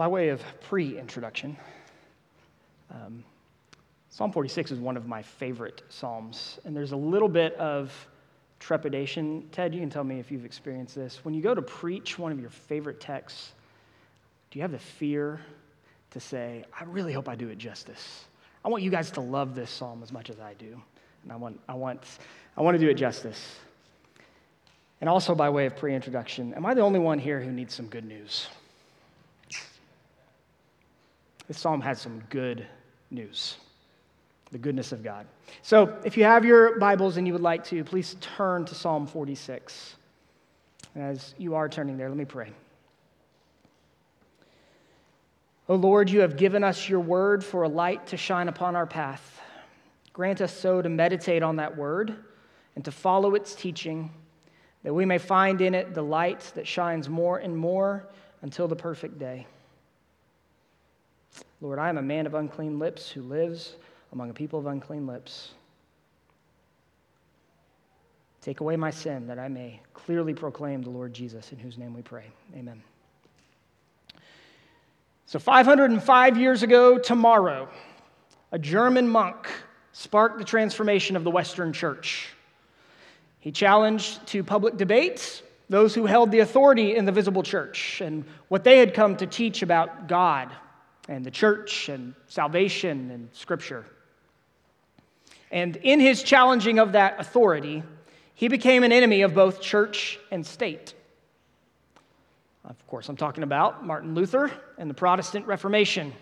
by way of pre introduction, um, Psalm 46 is one of my favorite Psalms. And there's a little bit of trepidation. Ted, you can tell me if you've experienced this. When you go to preach one of your favorite texts, do you have the fear to say, I really hope I do it justice? I want you guys to love this psalm as much as I do. And I want, I want, I want to do it justice. And also, by way of pre introduction, am I the only one here who needs some good news? This psalm has some good news the goodness of God. So, if you have your Bibles and you would like to, please turn to Psalm 46. As you are turning there, let me pray. O Lord, you have given us your word for a light to shine upon our path. Grant us so to meditate on that word and to follow its teaching, that we may find in it the light that shines more and more until the perfect day. Lord, I am a man of unclean lips who lives among a people of unclean lips. Take away my sin that I may clearly proclaim the Lord Jesus, in whose name we pray. Amen. So, 505 years ago, tomorrow, a German monk sparked the transformation of the Western Church. He challenged to public debate those who held the authority in the visible church and what they had come to teach about God and the church and salvation and scripture. And in his challenging of that authority, he became an enemy of both church and state. Of course, I'm talking about Martin Luther and the Protestant Reformation.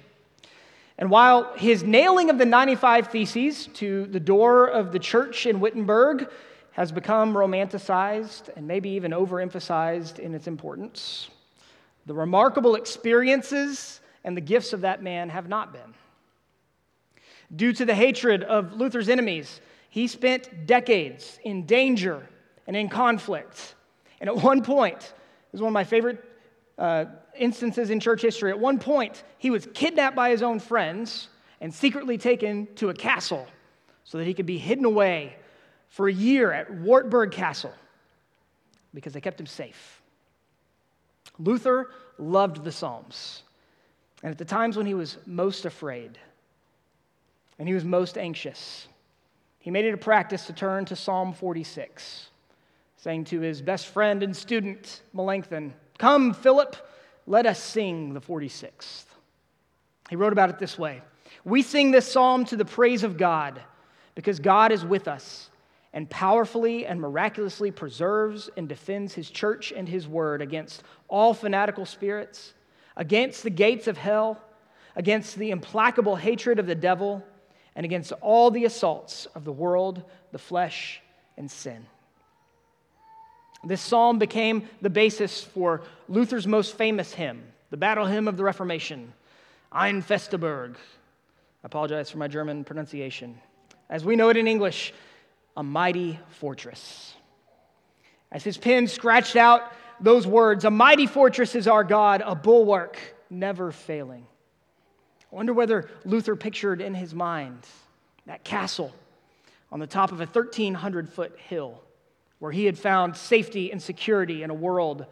And while his nailing of the 95 Theses to the door of the church in Wittenberg has become romanticized and maybe even overemphasized in its importance, the remarkable experiences and the gifts of that man have not been. Due to the hatred of Luther's enemies, he spent decades in danger and in conflict. And at one point, this is one of my favorite uh, instances in church history. At one point, he was kidnapped by his own friends and secretly taken to a castle so that he could be hidden away for a year at Wartburg Castle because they kept him safe. Luther loved the Psalms. And at the times when he was most afraid, and he was most anxious. He made it a practice to turn to Psalm 46, saying to his best friend and student, Melanchthon, Come, Philip, let us sing the 46th. He wrote about it this way We sing this psalm to the praise of God, because God is with us and powerfully and miraculously preserves and defends his church and his word against all fanatical spirits, against the gates of hell, against the implacable hatred of the devil and against all the assaults of the world, the flesh, and sin. This psalm became the basis for Luther's most famous hymn, the battle hymn of the Reformation, Ein feste Burg. I apologize for my German pronunciation. As we know it in English, a mighty fortress. As his pen scratched out those words, a mighty fortress is our God, a bulwark never failing. I wonder whether Luther pictured in his mind that castle on the top of a 1,300 foot hill where he had found safety and security in a world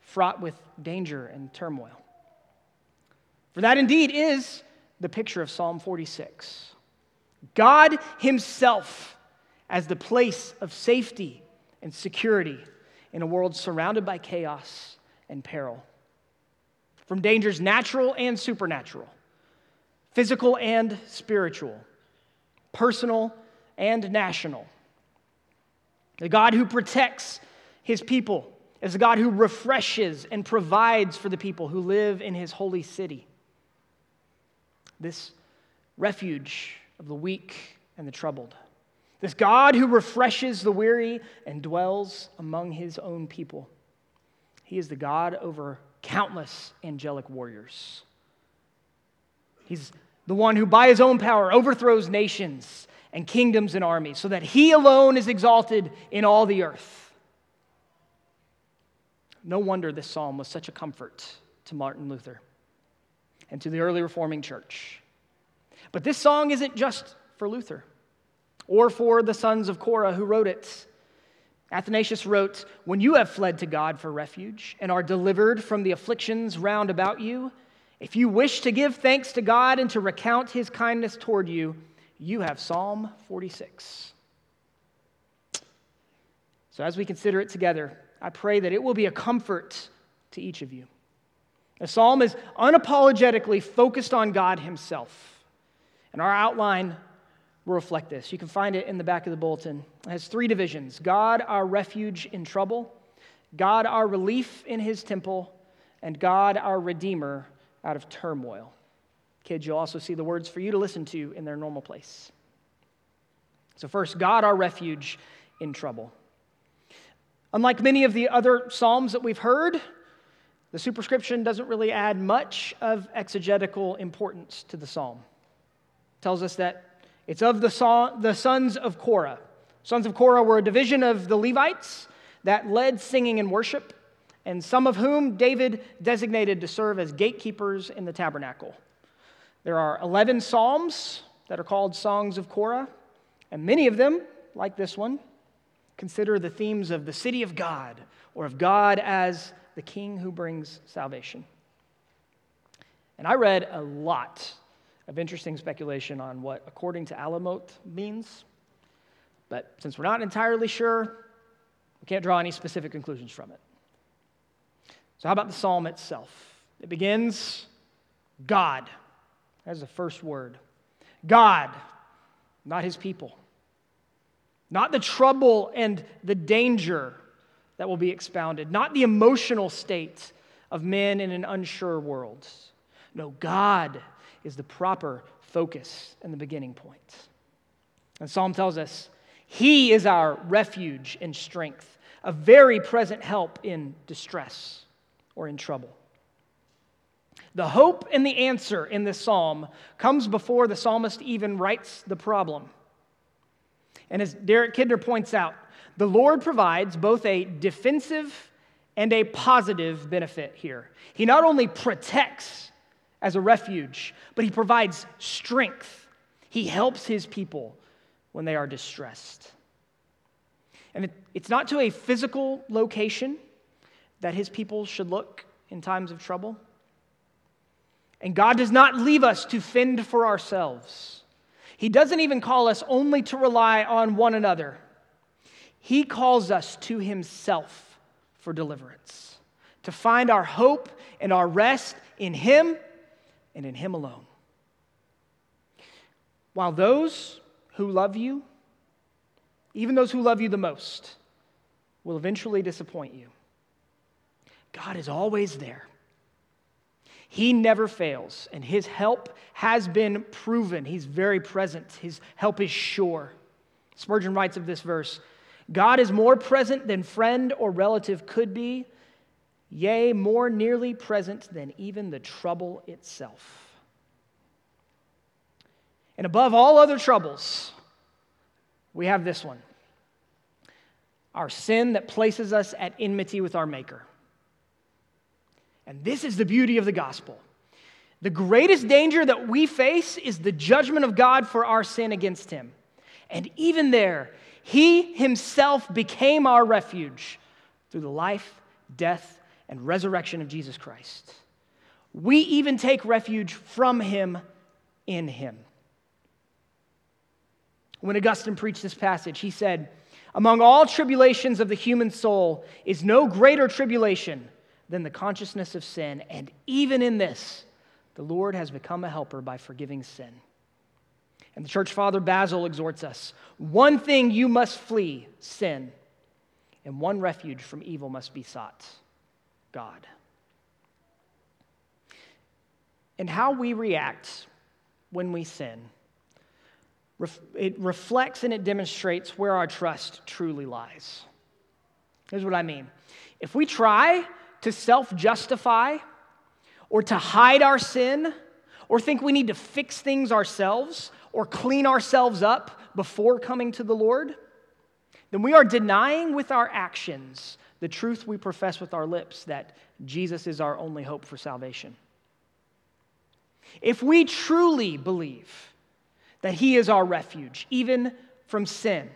fraught with danger and turmoil. For that indeed is the picture of Psalm 46. God Himself as the place of safety and security in a world surrounded by chaos and peril. From dangers natural and supernatural physical and spiritual, personal and national. The God who protects his people is the God who refreshes and provides for the people who live in his holy city. This refuge of the weak and the troubled. This God who refreshes the weary and dwells among his own people. He is the God over countless angelic warriors. He's the one who, by his own power, overthrows nations and kingdoms and armies, so that he alone is exalted in all the earth. No wonder this psalm was such a comfort to Martin Luther and to the early reforming church. But this song isn't just for Luther or for the sons of Korah who wrote it. Athanasius wrote, When you have fled to God for refuge and are delivered from the afflictions round about you, If you wish to give thanks to God and to recount his kindness toward you, you have Psalm 46. So, as we consider it together, I pray that it will be a comfort to each of you. The psalm is unapologetically focused on God Himself. And our outline will reflect this. You can find it in the back of the bulletin. It has three divisions God, our refuge in trouble, God, our relief in His temple, and God, our redeemer out of turmoil. Kids, you'll also see the words for you to listen to in their normal place. So, first, God, our refuge in trouble. Unlike many of the other Psalms that we've heard, the superscription doesn't really add much of exegetical importance to the Psalm. It tells us that it's of the, song, the sons of Korah. Sons of Korah were a division of the Levites that led singing and worship and some of whom David designated to serve as gatekeepers in the tabernacle. There are 11 psalms that are called Songs of Korah, and many of them, like this one, consider the themes of the city of God or of God as the king who brings salvation. And I read a lot of interesting speculation on what according to Alamoth means, but since we're not entirely sure, we can't draw any specific conclusions from it. So, how about the psalm itself? It begins God. That's the first word. God, not his people. Not the trouble and the danger that will be expounded, not the emotional state of men in an unsure world. No, God is the proper focus and the beginning point. And Psalm tells us He is our refuge and strength, a very present help in distress or in trouble. The hope and the answer in this psalm comes before the psalmist even writes the problem. And as Derek Kidner points out, the Lord provides both a defensive and a positive benefit here. He not only protects as a refuge, but he provides strength. He helps his people when they are distressed. And it, it's not to a physical location, that his people should look in times of trouble. And God does not leave us to fend for ourselves. He doesn't even call us only to rely on one another. He calls us to Himself for deliverance, to find our hope and our rest in Him and in Him alone. While those who love you, even those who love you the most, will eventually disappoint you. God is always there. He never fails, and his help has been proven. He's very present, his help is sure. Spurgeon writes of this verse God is more present than friend or relative could be, yea, more nearly present than even the trouble itself. And above all other troubles, we have this one our sin that places us at enmity with our Maker. And this is the beauty of the gospel. The greatest danger that we face is the judgment of God for our sin against Him. And even there, He Himself became our refuge through the life, death, and resurrection of Jesus Christ. We even take refuge from Him in Him. When Augustine preached this passage, he said, Among all tribulations of the human soul is no greater tribulation than the consciousness of sin. And even in this, the Lord has become a helper by forgiving sin. And the church father Basil exhorts us one thing you must flee sin, and one refuge from evil must be sought God. And how we react when we sin, it reflects and it demonstrates where our trust truly lies. Here's what I mean. If we try to self justify or to hide our sin or think we need to fix things ourselves or clean ourselves up before coming to the Lord, then we are denying with our actions the truth we profess with our lips that Jesus is our only hope for salvation. If we truly believe that He is our refuge, even from sin,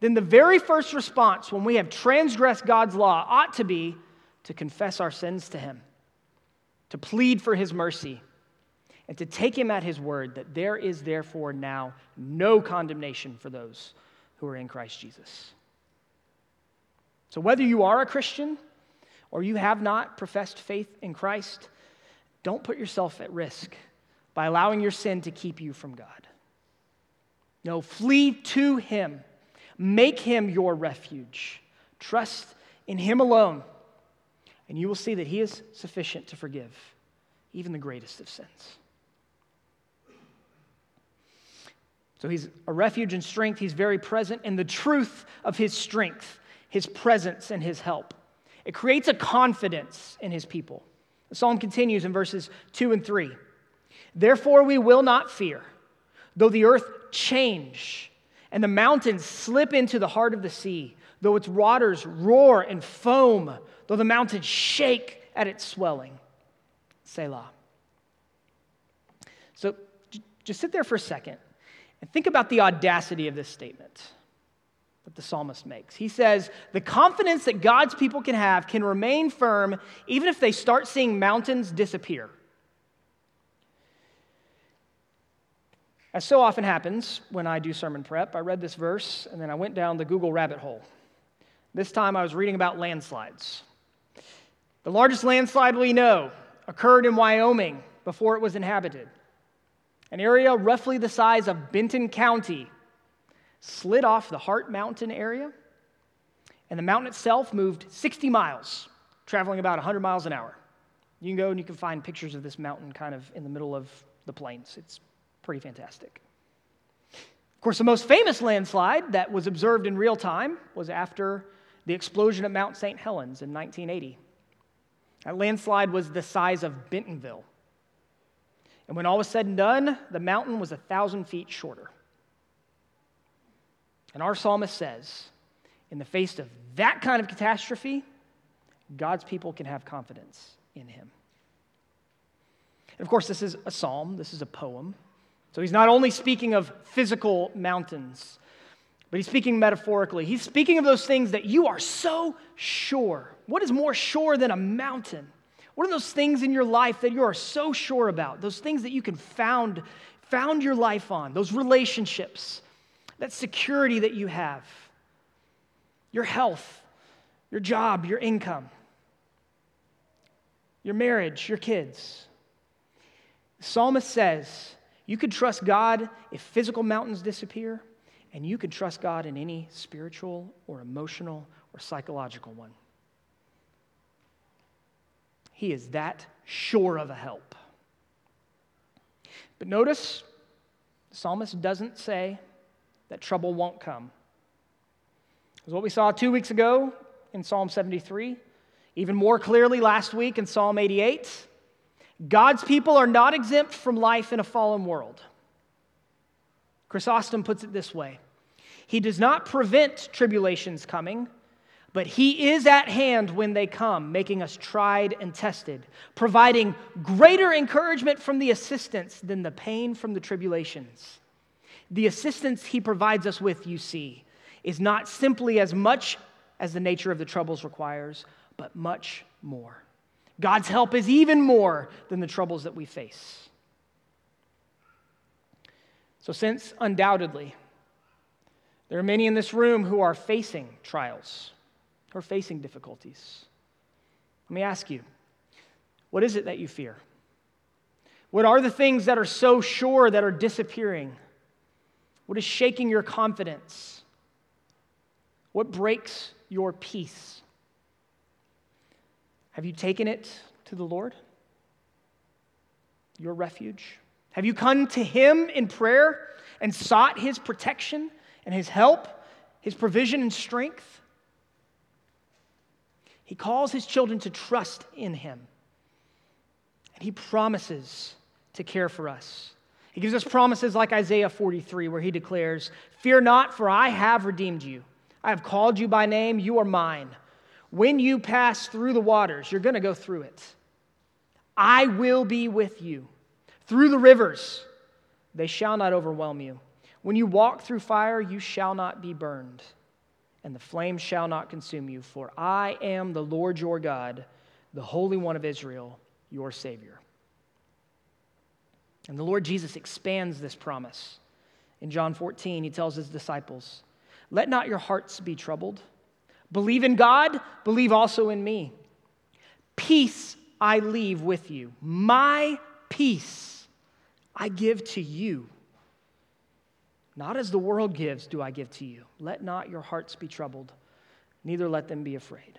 then the very first response when we have transgressed God's law ought to be to confess our sins to Him. to plead for his mercy, and to take him at his word that there is therefore now no condemnation for those who are in Christ Jesus. So, whether you are a Christian or you have not professed faith in Christ, don't put yourself at risk by allowing your sin to keep you from God. No, flee to Him, make Him your refuge, trust in Him alone, and you will see that He is sufficient to forgive even the greatest of sins. So he's a refuge and strength. He's very present in the truth of his strength, his presence, and his help. It creates a confidence in his people. The psalm continues in verses 2 and 3. Therefore, we will not fear, though the earth change and the mountains slip into the heart of the sea, though its waters roar and foam, though the mountains shake at its swelling. Selah. So just sit there for a second and think about the audacity of this statement that the psalmist makes. He says, The confidence that God's people can have can remain firm even if they start seeing mountains disappear. As so often happens when I do sermon prep, I read this verse and then I went down the Google rabbit hole. This time I was reading about landslides. The largest landslide we know occurred in Wyoming before it was inhabited. An area roughly the size of Benton County slid off the Heart Mountain area, and the mountain itself moved 60 miles, traveling about 100 miles an hour. You can go and you can find pictures of this mountain kind of in the middle of the plains. It's pretty fantastic. Of course, the most famous landslide that was observed in real time was after the explosion at Mount St. Helens in 1980. That landslide was the size of Bentonville. And when all was said and done, the mountain was a thousand feet shorter. And our psalmist says, in the face of that kind of catastrophe, God's people can have confidence in him. And of course, this is a psalm, this is a poem. So he's not only speaking of physical mountains, but he's speaking metaphorically. He's speaking of those things that you are so sure. What is more sure than a mountain? What are those things in your life that you are so sure about? Those things that you can found, found your life on, those relationships, that security that you have, your health, your job, your income, your marriage, your kids. The psalmist says you could trust God if physical mountains disappear, and you can trust God in any spiritual or emotional or psychological one. He is that sure of a help. But notice, the psalmist doesn't say that trouble won't come. Because what we saw two weeks ago in Psalm 73, even more clearly last week in Psalm 88, God's people are not exempt from life in a fallen world. Chrysostom puts it this way He does not prevent tribulations coming, but He is at hand when they come, making us tried and tested, providing greater encouragement from the assistance than the pain from the tribulations. The assistance He provides us with, you see, is not simply as much as the nature of the troubles requires, but much more. God's help is even more than the troubles that we face. So, since undoubtedly there are many in this room who are facing trials, who are facing difficulties. Let me ask you what is it that you fear? What are the things that are so sure that are disappearing? What is shaking your confidence? What breaks your peace? Have you taken it to the Lord? Your refuge? Have you come to Him in prayer and sought His protection and His help, His provision and strength? He calls his children to trust in him. And he promises to care for us. He gives us promises like Isaiah 43, where he declares, Fear not, for I have redeemed you. I have called you by name, you are mine. When you pass through the waters, you're going to go through it. I will be with you. Through the rivers, they shall not overwhelm you. When you walk through fire, you shall not be burned and the flame shall not consume you. For I am the Lord your God, the Holy One of Israel, your Savior. And the Lord Jesus expands this promise. In John 14, he tells his disciples, Let not your hearts be troubled. Believe in God, believe also in me. Peace I leave with you. My peace I give to you. Not as the world gives, do I give to you. Let not your hearts be troubled, neither let them be afraid.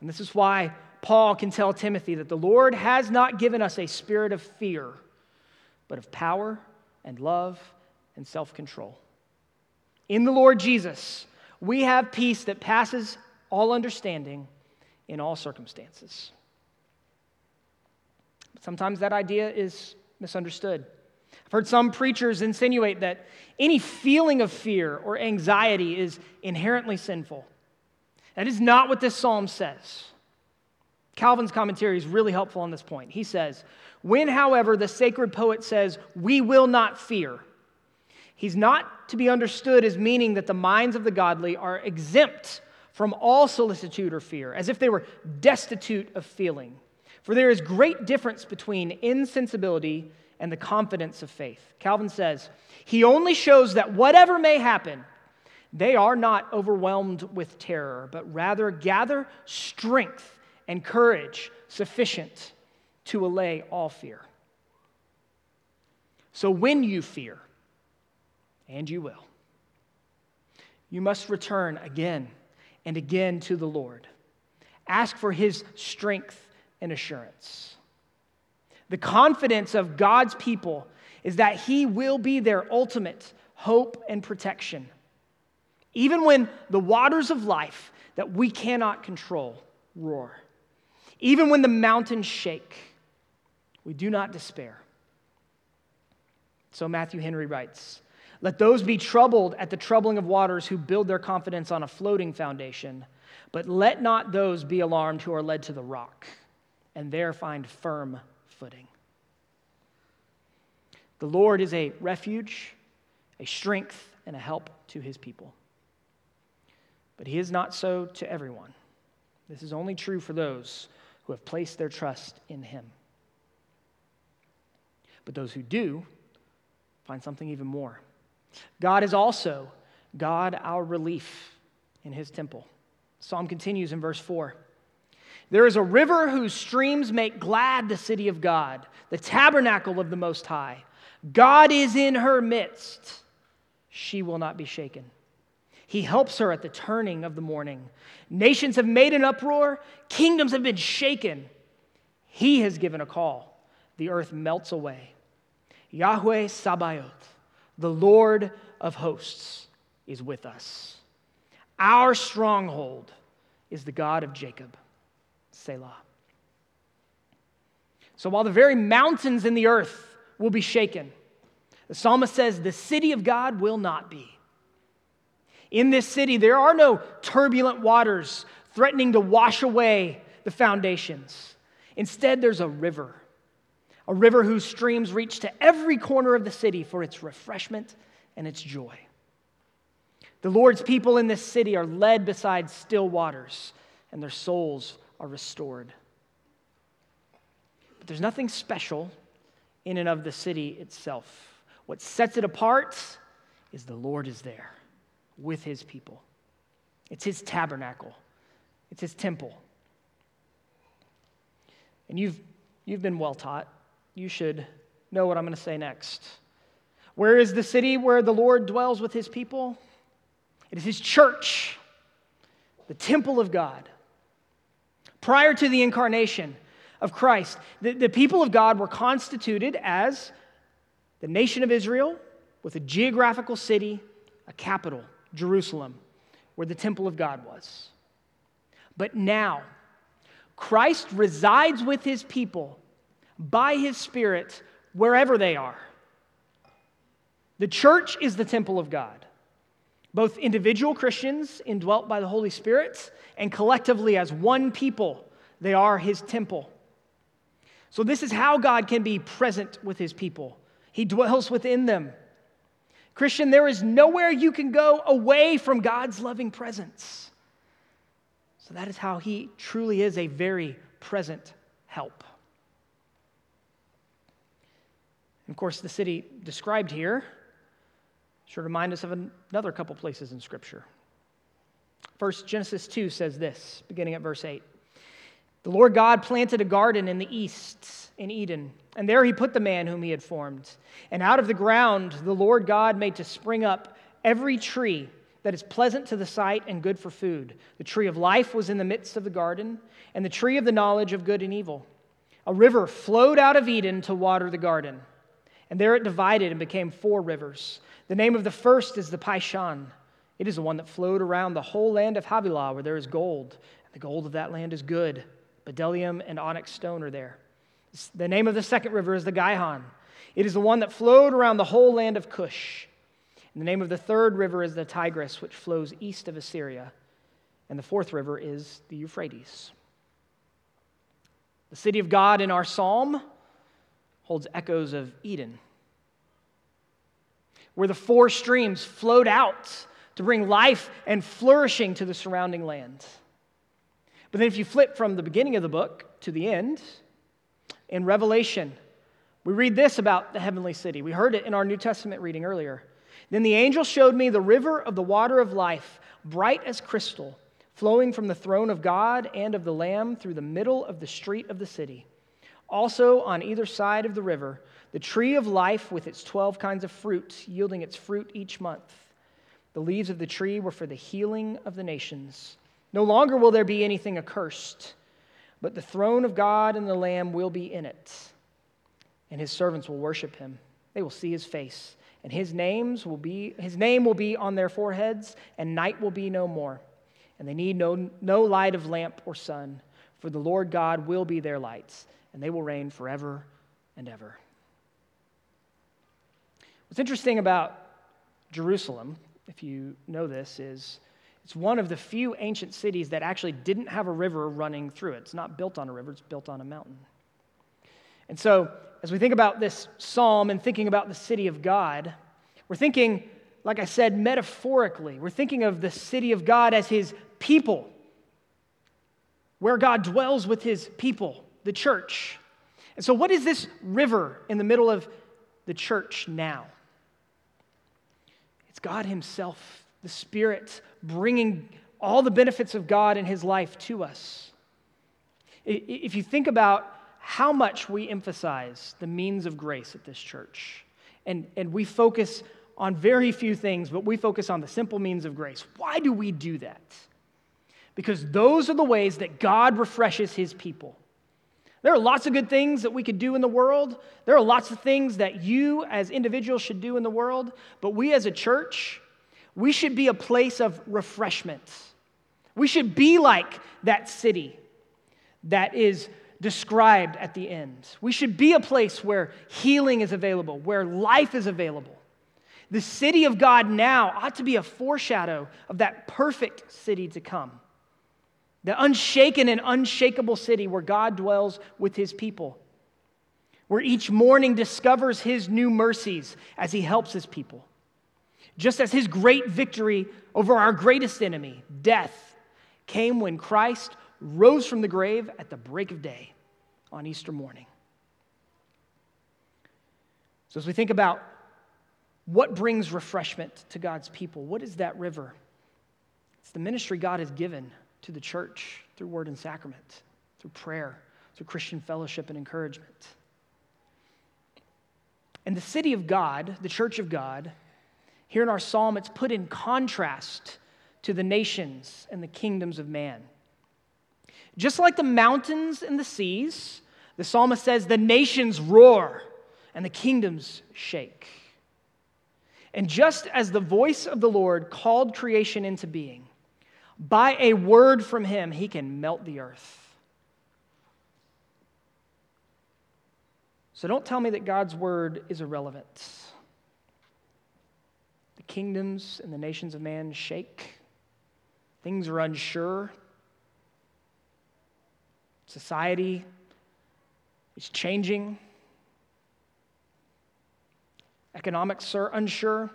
And this is why Paul can tell Timothy that the Lord has not given us a spirit of fear, but of power and love and self control. In the Lord Jesus, we have peace that passes all understanding in all circumstances. Sometimes that idea is misunderstood. I've heard some preachers insinuate that any feeling of fear or anxiety is inherently sinful. That is not what this psalm says. Calvin's commentary is really helpful on this point. He says, When, however, the sacred poet says, We will not fear, he's not to be understood as meaning that the minds of the godly are exempt from all solicitude or fear, as if they were destitute of feeling. For there is great difference between insensibility and the confidence of faith. Calvin says, He only shows that whatever may happen, they are not overwhelmed with terror, but rather gather strength and courage sufficient to allay all fear. So when you fear, and you will, you must return again and again to the Lord. Ask for his strength and assurance. The confidence of God's people is that he will be their ultimate hope and protection. Even when the waters of life that we cannot control roar. Even when the mountains shake, we do not despair. So Matthew Henry writes Let those be troubled at the troubling of waters who build their confidence on a floating foundation, but let not those be alarmed who are led to the rock and there find firm footing. The Lord is a refuge, a strength, and a help to his people. But he is not so to everyone. This is only true for those who have placed their trust in him. But those who do find something even more. God is also God, our relief in his temple. Psalm continues in verse 4. There is a river whose streams make glad the city of God, the tabernacle of the Most High. God is in her midst. She will not be shaken. He helps her at the turning of the morning. Nations have made an uproar, kingdoms have been shaken. He has given a call. The earth melts away. Yahweh Sabaoth, the Lord of hosts, is with us. Our stronghold is the God of Jacob. Selah. So while the very mountains in the earth will be shaken, the psalmist says, The city of God will not be. In this city, there are no turbulent waters threatening to wash away the foundations. Instead, there's a river, a river whose streams reach to every corner of the city for its refreshment and its joy. The Lord's people in this city are led beside still waters, and their souls are restored. But there's nothing special in and of the city itself. What sets it apart is the Lord is there with his people. It's his tabernacle, it's his temple. And you've, you've been well taught. You should know what I'm going to say next. Where is the city where the Lord dwells with his people? It is his church, the temple of God prior to the incarnation of Christ, the, the people of God were constituted as the nation of Israel with a geographical city, a capital, Jerusalem, where the temple of God was. But now, Christ resides with his people by his Spirit wherever they are. The church is the temple of God. Both individual Christians indwelt by the Holy Spirit and collectively as one people, they are his temple. So, this is how God can be present with his people. He dwells within them. Christian, there is nowhere you can go away from God's loving presence. So, that is how he truly is a very present help. And of course, the city described here should remind us of another couple places in Scripture. First, Genesis 2 says this, beginning at verse 8. The Lord God planted a garden in the east, in Eden, and there he put the man whom he had formed. And out of the ground the Lord God made to spring up every tree that is pleasant to the sight and good for food. The tree of life was in the midst of the garden, and the tree of the knowledge of good and evil. A river flowed out of Eden to water the garden, and there it divided and became four rivers. The name of the first is the Pishon. It is the one that flowed around the whole land of Havilah, where there is gold, and the gold of that land is good. Bdellium and onyx stone are there. The name of the second river is the Gihon. It is the one that flowed around the whole land of Cush. And the name of the third river is the Tigris, which flows east of Assyria. And the fourth river is the Euphrates. The city of God in our psalm holds echoes of Eden, where the four streams flowed out to bring life and flourishing to the surrounding land. But then, if you flip from the beginning of the book to the end, in Revelation, we read this about the heavenly city. We heard it in our New Testament reading earlier. Then the angel showed me the river of the water of life, bright as crystal, flowing from the throne of God and of the Lamb through the middle of the street of the city. Also, on either side of the river, the tree of life with its 12 kinds of fruit, yielding its fruit each month. The leaves of the tree were for the healing of the nations. No longer will there be anything accursed, but the throne of God and the Lamb will be in it, and his servants will worship him. They will see his face, and his names will be his name will be on their foreheads, and night will be no more. And they need no, no light of lamp or sun, for the Lord God will be their lights, and they will reign forever and ever. What's interesting about Jerusalem if you know this, is it's one of the few ancient cities that actually didn't have a river running through it. It's not built on a river, it's built on a mountain. And so, as we think about this psalm and thinking about the city of God, we're thinking, like I said, metaphorically. We're thinking of the city of God as his people, where God dwells with his people, the church. And so, what is this river in the middle of the church now? God Himself, the Spirit, bringing all the benefits of God in His life to us. If you think about how much we emphasize the means of grace at this church, and, and we focus on very few things, but we focus on the simple means of grace. Why do we do that? Because those are the ways that God refreshes His people. There are lots of good things that we could do in the world. There are lots of things that you as individuals should do in the world. But we as a church, we should be a place of refreshment. We should be like that city that is described at the end. We should be a place where healing is available, where life is available. The city of God now ought to be a foreshadow of that perfect city to come the unshaken and unshakable city where God dwells with his people, where each morning discovers his new mercies as he helps his people. Just as his great victory over our greatest enemy, death, came when Christ rose from the grave at the break of day on Easter morning. So, as we think about what brings refreshment to God's people, what is that river? It's the ministry God has given to the church through word and sacrament, through prayer, through Christian fellowship and encouragement. And the city of God, the church of God, here in our psalm, it's put in contrast to the nations and the kingdoms of man. Just like the mountains and the seas, the psalmist says, the nations roar and the kingdoms shake. And just as the voice of the Lord called creation into being, by a word from him, he can melt the earth. So don't tell me that God's word is irrelevant. The kingdoms and the nations of man shake, things are unsure. Society is changing. Economics are unsure.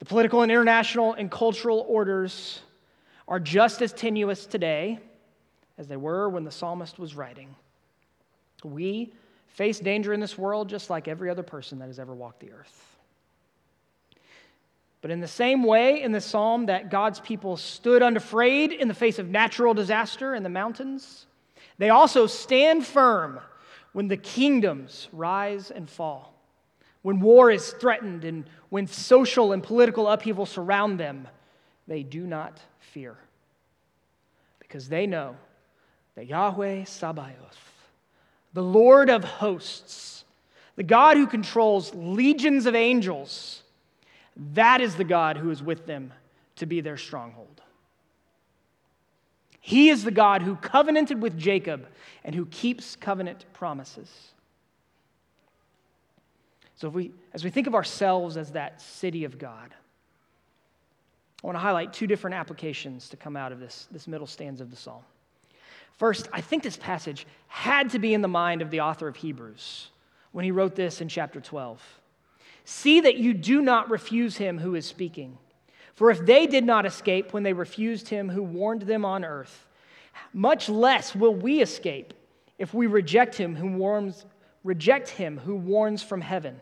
The political and international and cultural orders are just as tenuous today as they were when the psalmist was writing. We face danger in this world just like every other person that has ever walked the earth. But in the same way, in the psalm, that God's people stood unafraid in the face of natural disaster in the mountains, they also stand firm when the kingdoms rise and fall, when war is threatened, and when social and political upheaval surround them. They do not fear because they know that Yahweh Sabaoth, the Lord of hosts, the God who controls legions of angels, that is the God who is with them to be their stronghold. He is the God who covenanted with Jacob and who keeps covenant promises. So, if we, as we think of ourselves as that city of God, I want to highlight two different applications to come out of this, this middle stanza of the psalm. First, I think this passage had to be in the mind of the author of Hebrews when he wrote this in chapter 12. See that you do not refuse him who is speaking. For if they did not escape when they refused him who warned them on earth, much less will we escape if we reject him who warns, reject him who warns from heaven.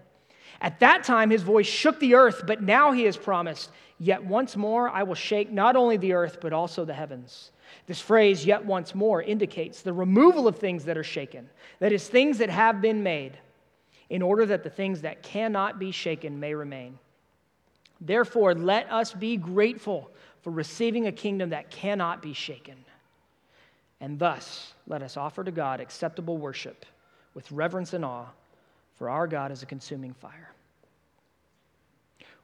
At that time his voice shook the earth, but now he has promised, Yet once more I will shake not only the earth, but also the heavens. This phrase, yet once more, indicates the removal of things that are shaken, that is, things that have been made, in order that the things that cannot be shaken may remain. Therefore, let us be grateful for receiving a kingdom that cannot be shaken. And thus, let us offer to God acceptable worship with reverence and awe, for our God is a consuming fire.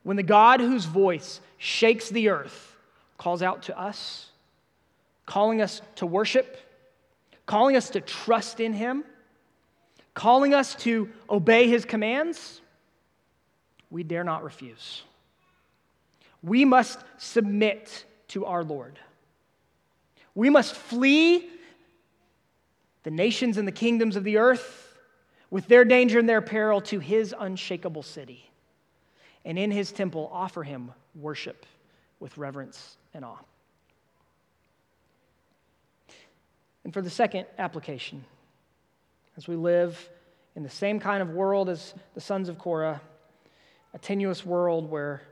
When the God whose voice shakes the earth calls out to us, calling us to worship, calling us to trust in Him, calling us to obey His commands, we dare not refuse. We must submit to our Lord. We must flee the nations and the kingdoms of the earth with their danger and their peril to His unshakable city. And in His temple, offer Him worship with reverence and awe. And for the second application, as we live in the same kind of world as the sons of Korah, a tenuous world where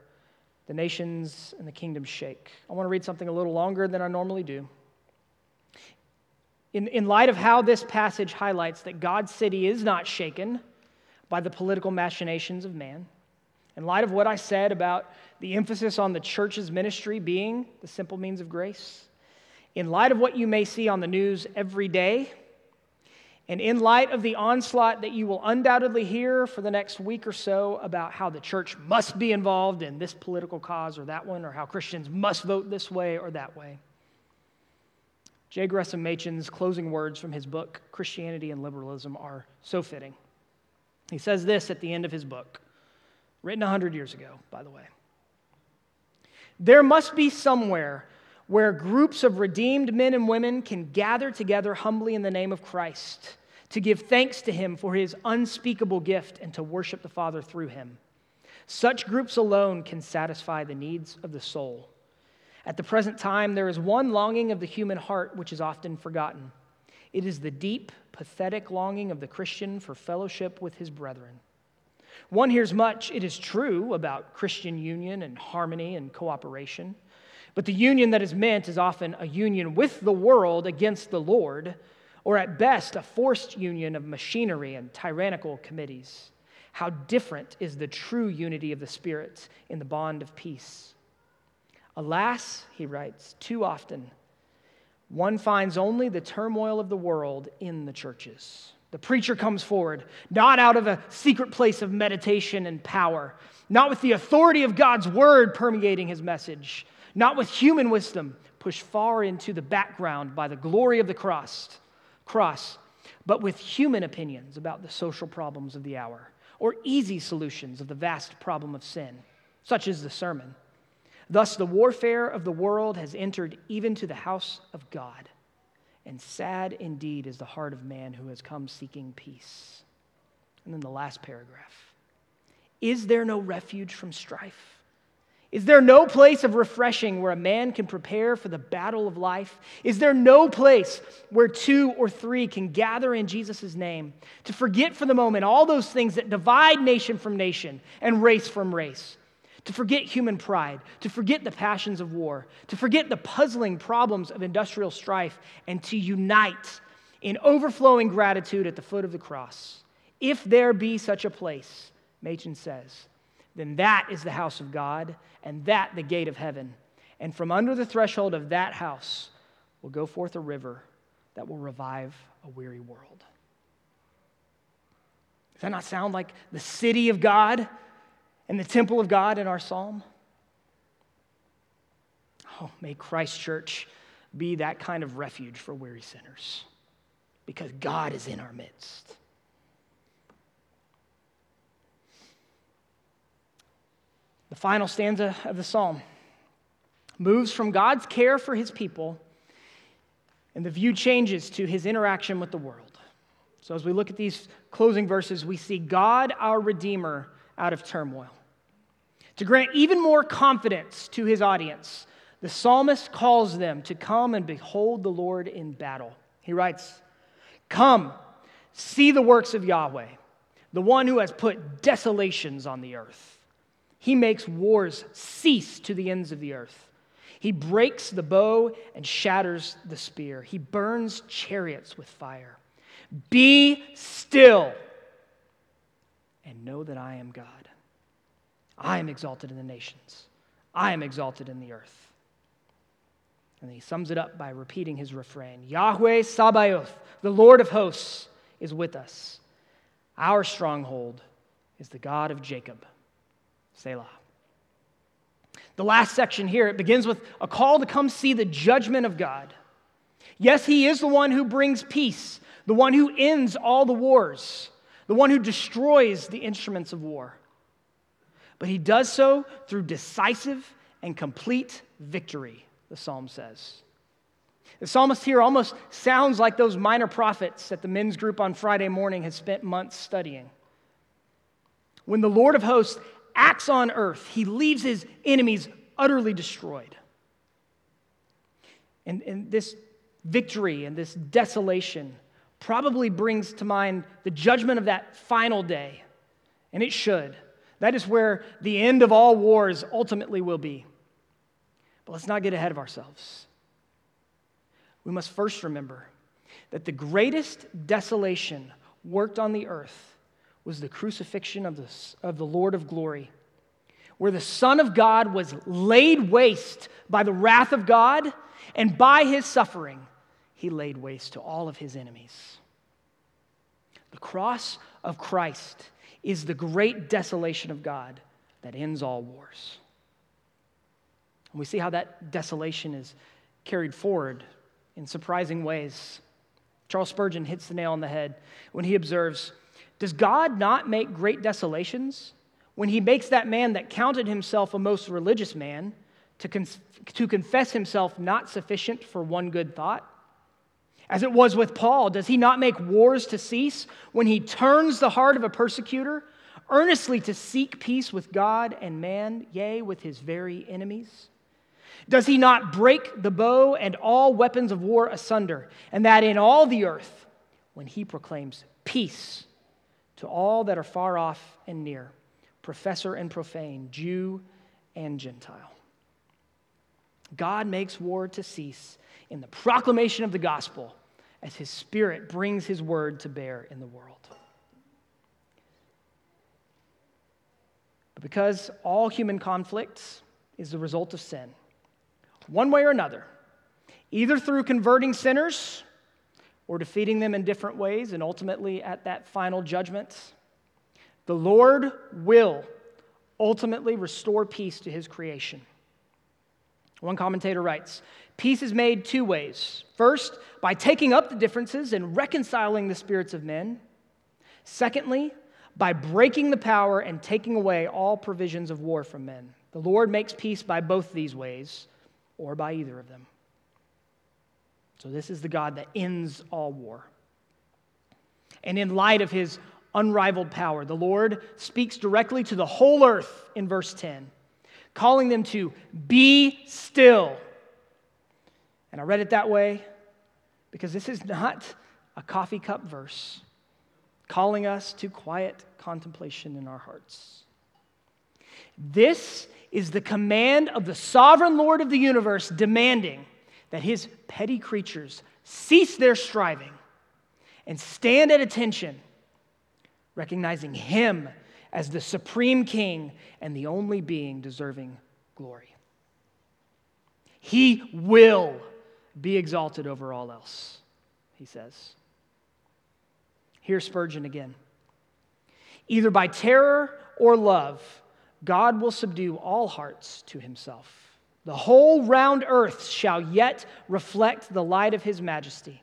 the nations and the kingdoms shake. I want to read something a little longer than I normally do. In, in light of how this passage highlights that God's city is not shaken by the political machinations of man, in light of what I said about the emphasis on the church's ministry being the simple means of grace, in light of what you may see on the news every day, and in light of the onslaught that you will undoubtedly hear for the next week or so about how the church must be involved in this political cause or that one, or how Christians must vote this way or that way, J. Gresham Machen's closing words from his book, Christianity and Liberalism, are so fitting. He says this at the end of his book, written 100 years ago, by the way. There must be somewhere where groups of redeemed men and women can gather together humbly in the name of Christ to give thanks to him for his unspeakable gift and to worship the Father through him. Such groups alone can satisfy the needs of the soul. At the present time, there is one longing of the human heart which is often forgotten. It is the deep, pathetic longing of the Christian for fellowship with his brethren. One hears much, it is true, about Christian union and harmony and cooperation. But the union that is meant is often a union with the world against the Lord, or at best, a forced union of machinery and tyrannical committees. How different is the true unity of the Spirit in the bond of peace. Alas, he writes, too often, one finds only the turmoil of the world in the churches. The preacher comes forward, not out of a secret place of meditation and power, not with the authority of God's word permeating his message, not with human wisdom pushed far into the background by the glory of the cross, cross, but with human opinions about the social problems of the hour or easy solutions of the vast problem of sin, such as the sermon. Thus, the warfare of the world has entered even to the house of God. And sad indeed is the heart of man who has come seeking peace. And then the last paragraph Is there no refuge from strife? Is there no place of refreshing where a man can prepare for the battle of life? Is there no place where two or three can gather in Jesus' name to forget for the moment all those things that divide nation from nation and race from race? To forget human pride, to forget the passions of war, to forget the puzzling problems of industrial strife, and to unite in overflowing gratitude at the foot of the cross. If there be such a place, Machen says, then that is the house of God, and that the gate of heaven. And from under the threshold of that house will go forth a river that will revive a weary world. Does that not sound like the city of God and the temple of God in our psalm? Oh, may Christ Church be that kind of refuge for weary sinners because God is in our midst. The final stanza of the psalm moves from God's care for his people, and the view changes to his interaction with the world. So, as we look at these closing verses, we see God, our Redeemer, out of turmoil. To grant even more confidence to his audience, the psalmist calls them to come and behold the Lord in battle. He writes, Come, see the works of Yahweh, the one who has put desolations on the earth. He makes wars cease to the ends of the earth. He breaks the bow and shatters the spear. He burns chariots with fire. Be still and know that I am God. I am exalted in the nations, I am exalted in the earth. And he sums it up by repeating his refrain Yahweh Sabaoth, the Lord of hosts, is with us. Our stronghold is the God of Jacob. Selah. The last section here, it begins with a call to come see the judgment of God. Yes, He is the one who brings peace, the one who ends all the wars, the one who destroys the instruments of war. But He does so through decisive and complete victory, the psalm says. The psalmist here almost sounds like those minor prophets that the men's group on Friday morning has spent months studying. When the Lord of hosts acts on earth, he leaves his enemies utterly destroyed. And, and this victory and this desolation probably brings to mind the judgment of that final day, and it should. That is where the end of all wars ultimately will be. But let's not get ahead of ourselves. We must first remember that the greatest desolation worked on the earth was the crucifixion of the, of the Lord of glory, where the Son of God was laid waste by the wrath of God, and by his suffering, he laid waste to all of his enemies. The cross of Christ is the great desolation of God that ends all wars. And we see how that desolation is carried forward in surprising ways. Charles Spurgeon hits the nail on the head when he observes does God not make great desolations when he makes that man that counted himself a most religious man to, con- to confess himself not sufficient for one good thought? As it was with Paul, does he not make wars to cease when he turns the heart of a persecutor earnestly to seek peace with God and man, yea, with his very enemies? Does he not break the bow and all weapons of war asunder, and that in all the earth, when he proclaims peace to all that are far off and near, professor and profane, Jew and Gentile. God makes war to cease in the proclamation of the gospel as his spirit brings his word to bear in the world. But because all human conflicts is the result of sin, one way or another, either through converting sinners or defeating them in different ways, and ultimately at that final judgment, the Lord will ultimately restore peace to his creation. One commentator writes Peace is made two ways. First, by taking up the differences and reconciling the spirits of men. Secondly, by breaking the power and taking away all provisions of war from men. The Lord makes peace by both these ways, or by either of them. So, this is the God that ends all war. And in light of his unrivaled power, the Lord speaks directly to the whole earth in verse 10 calling them to be still. And I read it that way because this is not a coffee cup verse calling us to quiet contemplation in our hearts. This is the command of the sovereign Lord of the universe demanding that his petty creatures cease their striving and stand at attention, recognizing him as the supreme king and the only being deserving glory. He will be exalted over all else, he says. Here's Spurgeon again. Either by terror or love, God will subdue all hearts to himself. The whole round earth shall yet reflect the light of his majesty.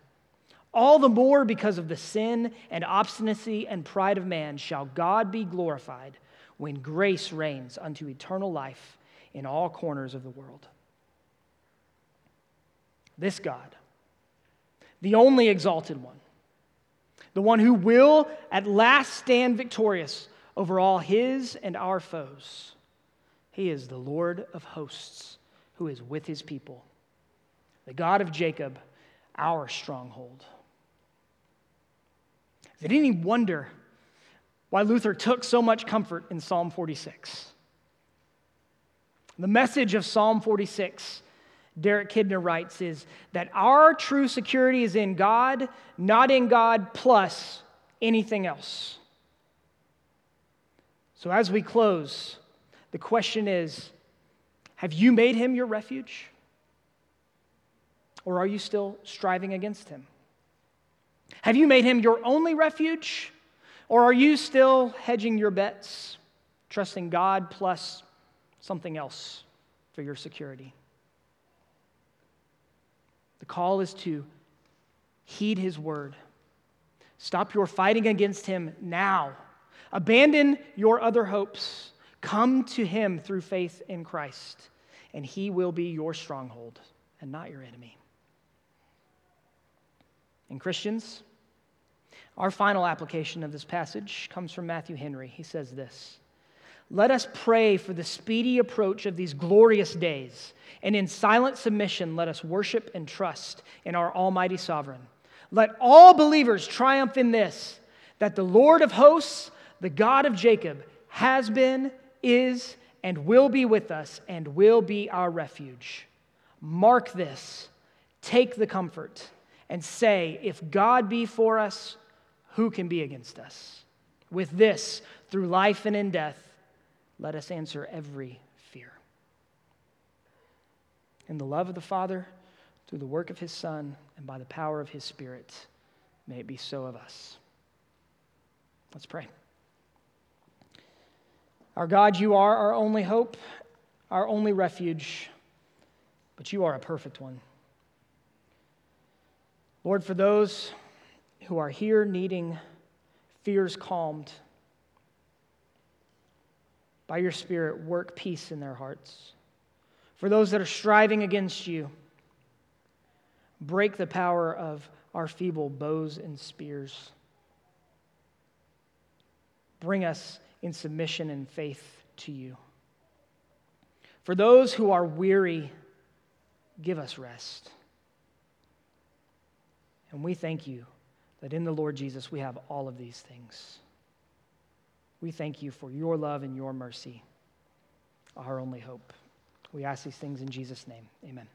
All the more because of the sin and obstinacy and pride of man shall God be glorified when grace reigns unto eternal life in all corners of the world. This God, the only exalted one, the one who will at last stand victorious over all his and our foes. He is the Lord of hosts who is with his people, the God of Jacob, our stronghold. Is it any wonder why Luther took so much comfort in Psalm 46? The message of Psalm 46, Derek Kidner writes, is that our true security is in God, not in God plus anything else. So, as we close, the question is Have you made him your refuge? Or are you still striving against him? Have you made him your only refuge? Or are you still hedging your bets, trusting God plus something else for your security? The call is to heed his word. Stop your fighting against him now Abandon your other hopes. Come to him through faith in Christ, and he will be your stronghold and not your enemy. And Christians, our final application of this passage comes from Matthew Henry. He says this Let us pray for the speedy approach of these glorious days, and in silent submission, let us worship and trust in our Almighty Sovereign. Let all believers triumph in this that the Lord of hosts the God of Jacob, has been, is, and will be with us, and will be our refuge. Mark this, take the comfort, and say, If God be for us, who can be against us? With this, through life and in death, let us answer every fear. In the love of the Father, through the work of his Son, and by the power of his Spirit, may it be so of us. Let's pray. Our God, you are our only hope, our only refuge, but you are a perfect one. Lord, for those who are here needing fears calmed, by your Spirit, work peace in their hearts. For those that are striving against you, break the power of our feeble bows and spears. Bring us in submission and faith to you. For those who are weary, give us rest. And we thank you that in the Lord Jesus we have all of these things. We thank you for your love and your mercy, our only hope. We ask these things in Jesus' name. Amen.